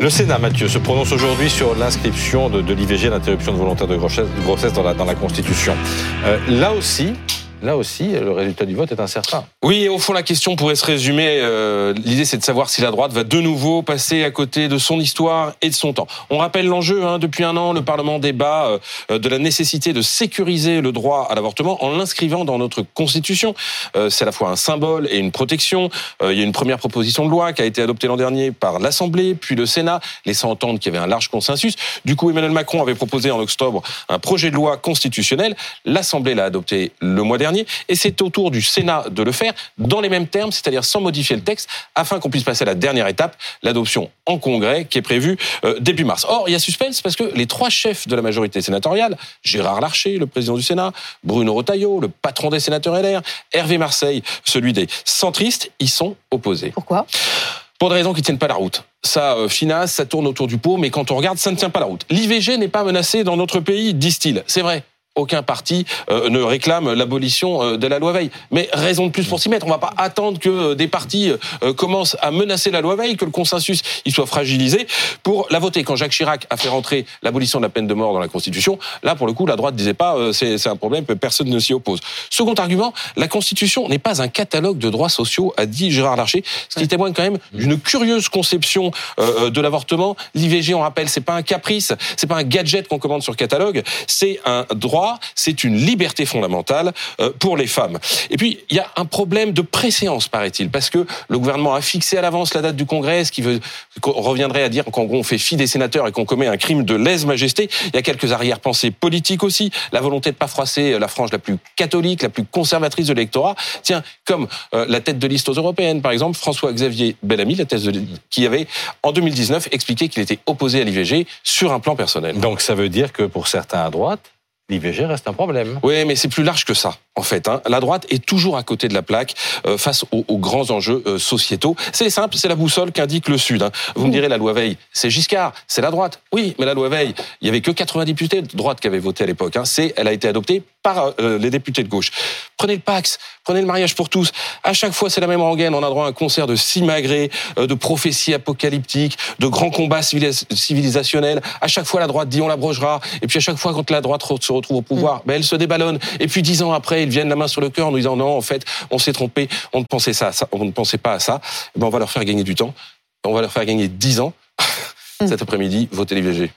Le Sénat, Mathieu, se prononce aujourd'hui sur l'inscription de, l'IVG, l'interruption de volontaire de grossesse, dans, la, dans la Constitution. Euh, là aussi, là aussi, le résultat du vote est incertain. Oui, au fond, la question pourrait se résumer. Euh, L'idée, c'est de savoir si la droite va de nouveau passer à côté de son histoire et de son temps. On rappelle l'enjeu. Hein, depuis un an, le Parlement débat euh, de la nécessité de sécuriser le droit à l'avortement en l'inscrivant dans notre Constitution. Euh, c'est à la fois un symbole et une protection. Euh, il y a une première proposition de loi qui a été adoptée l'an dernier par l'Assemblée, puis le Sénat, laissant entendre qu'il y avait un large consensus. Du coup, Emmanuel Macron avait proposé en octobre un projet de loi constitutionnel. L'Assemblée l'a adopté le mois dernier et c'est au tour du Sénat de le faire dans les mêmes termes, c'est-à-dire sans modifier le texte, afin qu'on puisse passer à la dernière étape, l'adoption en Congrès, qui est prévue euh, début mars. Or, il y a suspense parce que les trois chefs de la majorité sénatoriale, Gérard Larcher, le président du Sénat, Bruno Retailleau, le patron des sénateurs LR, Hervé Marseille, celui des centristes, y sont opposés. Pourquoi? Pour des raisons qui tiennent pas la route. Ça euh, finance, ça tourne autour du pot, mais quand on regarde, ça ne tient pas la route. L'IVG n'est pas menacé dans notre pays, disent-ils. C'est vrai aucun parti euh, ne réclame l'abolition euh, de la loi Veil. Mais raison de plus pour s'y mettre. On ne va pas attendre que euh, des partis commencent à menacer la loi Veil, que le consensus y soit fragilisé pour la voter. Quand Jacques Chirac a fait rentrer l'abolition de la peine de mort dans la Constitution, là, pour le coup, la droite disait pas c'est un problème, personne ne s'y oppose. Second argument, la Constitution n'est pas un catalogue de droits sociaux, a dit Gérard Larcher, ce qui témoigne quand même d'une curieuse conception de l'avortement. L'IVG, on rappelle, c'est pas un caprice, c'est pas un gadget qu'on commande sur catalogue, c'est un droit c'est une liberté fondamentale euh, pour les femmes. Et puis, il y a un problème de préséance, paraît-il, parce que le gouvernement a fixé à l'avance la date du Congrès, ce qui reviendrait à dire qu'en gros, on fait fi des sénateurs et qu'on commet un crime de lèse-majesté. Il y a quelques arrière-pensées politiques aussi, la volonté de pas froisser la frange la plus catholique, la plus conservatrice de l'électorat. Tiens, comme euh, la tête de liste aux européennes, par exemple, François-Xavier Bellamy, la tête qui avait, en 2019, expliqué qu'il était opposé à l'IVG sur un plan personnel. Donc ça veut dire que pour certains à droite, l'IVG reste un problème. Oui, mais c'est plus large que ça, en fait. Hein. La droite est toujours à côté de la plaque euh, face aux, grands enjeux euh, sociétaux. C'est simple, c'est la boussole qu'indique le Sud. Hein. Vous me direz, la loi Veil, c'est Giscard, c'est la droite. Oui, mais la loi Veil, il y avait que 80 députés de droite qui avaient voté à l'époque. Hein. Elle a été adoptée par euh, les députés de gauche. Prenez le Pax, prenez le mariage pour tous. À chaque fois, c'est la même rengaine. On a droit à un concert de simagrées, de prophéties apocalyptiques, de grands combats civilisationnels. À chaque fois, la droite dit on l'abrogera. Et puis à chaque fois, quand la droite se retrouve au pouvoir, mm. ben, elle se déballonne. Et puis dix ans après, ils viennent la main sur le cœur en nous disant non, en fait, on s'est trompé, on ne pensait ça, on ne pensait pas à ça. Ben, on va leur faire gagner du temps. On va leur faire gagner dix ans. Mm. Cet après-midi, votez l'IVG.